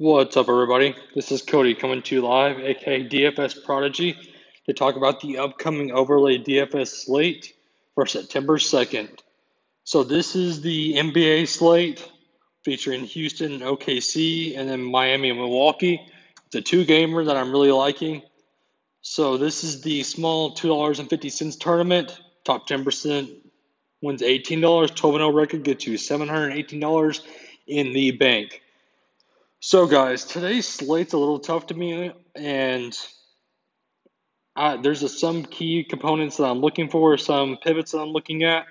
What's up, everybody? This is Cody coming to you live, aka DFS Prodigy, to talk about the upcoming overlay DFS slate for September 2nd. So, this is the NBA slate featuring Houston and OKC, and then Miami and Milwaukee. It's a two gamer that I'm really liking. So, this is the small $2.50 tournament. Top 10% wins $18. 12 0 record gets you $718 in the bank. So, guys, today's slate's a little tough to me, and I, there's a, some key components that I'm looking for, some pivots that I'm looking at.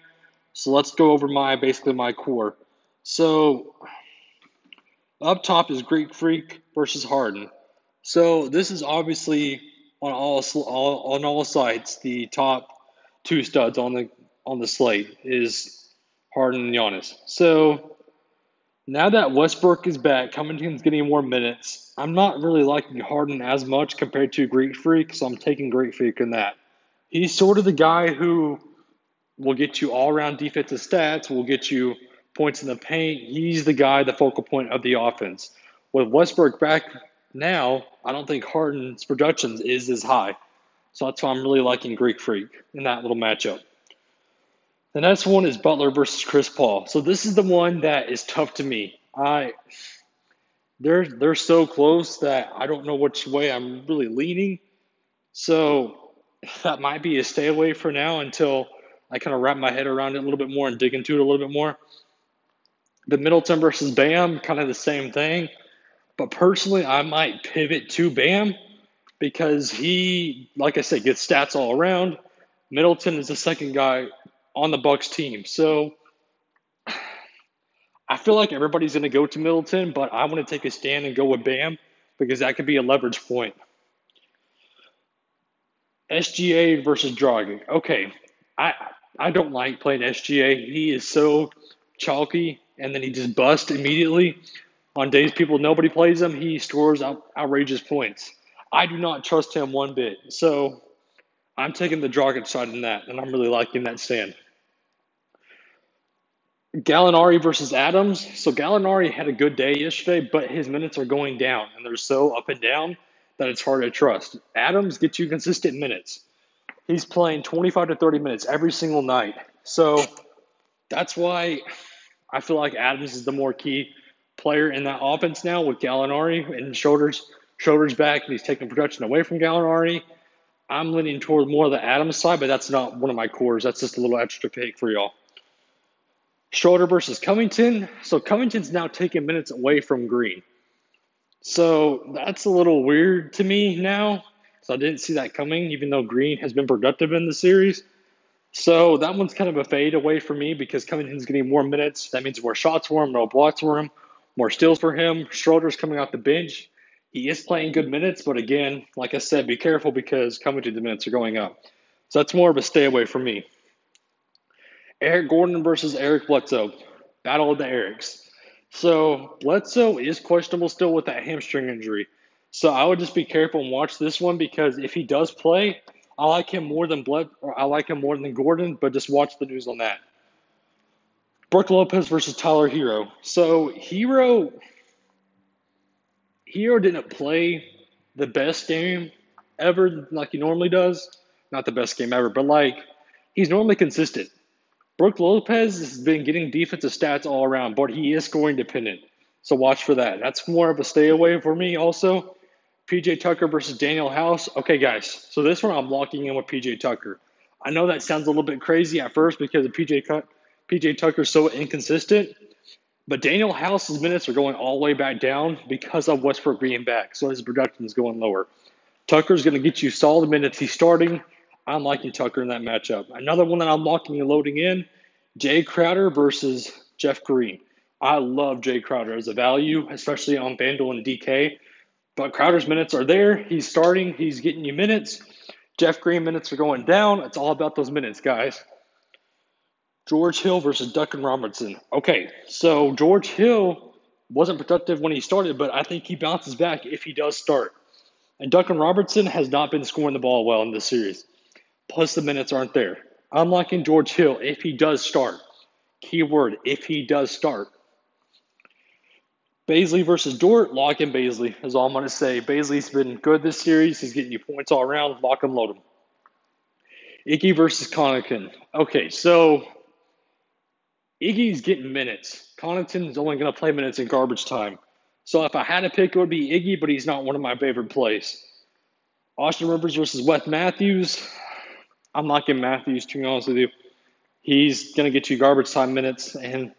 So let's go over my basically my core. So up top is Greek Freak versus Harden. So this is obviously on all, all on all sites the top two studs on the on the slate is Harden and Giannis. So now that Westbrook is back, Covington's getting more minutes. I'm not really liking Harden as much compared to Greek Freak, so I'm taking Greek Freak in that. He's sort of the guy who will get you all around defensive stats, will get you points in the paint. He's the guy, the focal point of the offense. With Westbrook back now, I don't think Harden's productions is as high. So that's why I'm really liking Greek Freak in that little matchup. The next one is Butler versus Chris Paul. So this is the one that is tough to me. I they're they're so close that I don't know which way I'm really leaning. So that might be a stay away for now until I kind of wrap my head around it a little bit more and dig into it a little bit more. The Middleton versus Bam, kind of the same thing. But personally, I might pivot to Bam because he, like I said, gets stats all around. Middleton is the second guy on the Bucks team. So I feel like everybody's going to go to Middleton, but I want to take a stand and go with Bam because that could be a leverage point. SGA versus Dragic. Okay, I I don't like playing SGA. He is so chalky, and then he just busts immediately. On days people nobody plays him, he scores out, outrageous points. I do not trust him one bit. So I'm taking the Dragic side in that, and I'm really liking that stand. Gallinari versus Adams. So Gallinari had a good day yesterday, but his minutes are going down, and they're so up and down that it's hard to trust. Adams gets you consistent minutes. He's playing 25 to 30 minutes every single night. So that's why I feel like Adams is the more key player in that offense now with Gallinari and shoulders shoulders back, and he's taking production away from Gallinari. I'm leaning toward more of the Adams side, but that's not one of my cores. That's just a little extra pick for y'all. Schroeder versus Covington. So Covington's now taking minutes away from Green. So that's a little weird to me now. So I didn't see that coming, even though Green has been productive in the series. So that one's kind of a fade away for me because Covington's getting more minutes. That means more shots for him, more blocks for him, more steals for him. Schroeder's coming off the bench. He is playing good minutes, but again, like I said, be careful because Covington's minutes are going up. So that's more of a stay away for me. Eric Gordon versus Eric Bledsoe. Battle of the Erics. So Bledsoe is questionable still with that hamstring injury. So I would just be careful and watch this one because if he does play, I like him more than Bled I like him more than Gordon, but just watch the news on that. Brook Lopez versus Tyler Herro. So Hero Herro didn't play the best game ever like he normally does. Not the best game ever, but like he's normally consistent. Brook Lopez has been getting defensive stats all around, but he is scoring dependent. So watch for that. That's more of a stay away for me also. PJ Tucker versus Danuel House. Okay, guys. So this one I'm locking in with PJ Tucker. I know that sounds a little bit crazy at first because of PJ PJ Tucker is so inconsistent, but Danuel House's minutes are going all the way back down because of Westbrook being back. So his production is going lower. Tucker's going to get you solid minutes. He's starting. I'm liking Tucker in that matchup. Another one that I'm locking and loading in Jay Crowder versus Jeff Green. I love Jay Crowder as a value, especially on FanDuel and DK. But Crowder's minutes are there. He's starting, he's getting you minutes. Jeff Green minutes are going down. It's all about those minutes, guys. George Hill versus Duncan Robinson. Okay, so George Hill wasn't productive when he started, but I think he bounces back if he does start. And Duncan Robertson has not been scoring the ball well in this series plus the minutes aren't there. I'm liking George Hill if he does start. Keyword if he does start. Bazley versus Dort, lock in Bazley is all I'm going to say. Bazley's been good this series. He's getting you points all around. Lock him, load him. Iggy versus Connaughton. Okay, so Iggy's getting minutes. Connaughton's only going to play minutes in garbage time. So if I had to pick, it would be Iggy, but he's not one of my favorite plays. Austin Rivers versus Wes Matthews. I'm getting Matthews, to be honest with you. He's going to get you garbage time minutes, and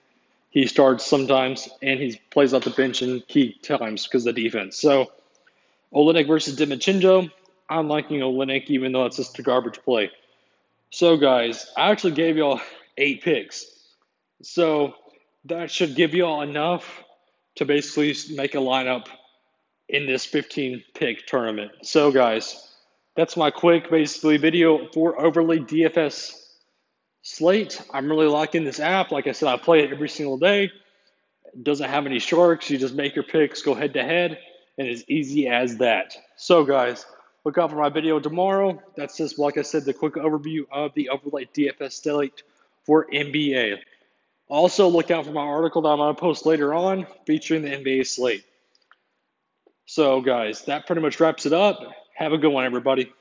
he starts sometimes, and he plays off the bench in key times because of the defense. So Olynyk versus DiVincenzo. I'm liking Olynyk, even though it's just a garbage play. So, guys, I actually gave y'all eight picks. So that should give y'all enough to basically make a lineup in this 15 pick tournament. So, guys, that's my quick, basically, video for Overlay DFS slate. I'm really liking this app. Like I said, I play it every single day. It doesn't have any sharks. You just make your picks, go head to head, and it's easy as that. So, guys, look out for my video tomorrow. That's just, like I said, the quick overview of the Overlay DFS slate for NBA. Also, look out for my article that I'm going to post later on featuring the NBA slate. So, guys, that pretty much wraps it up. Have a good one, everybody.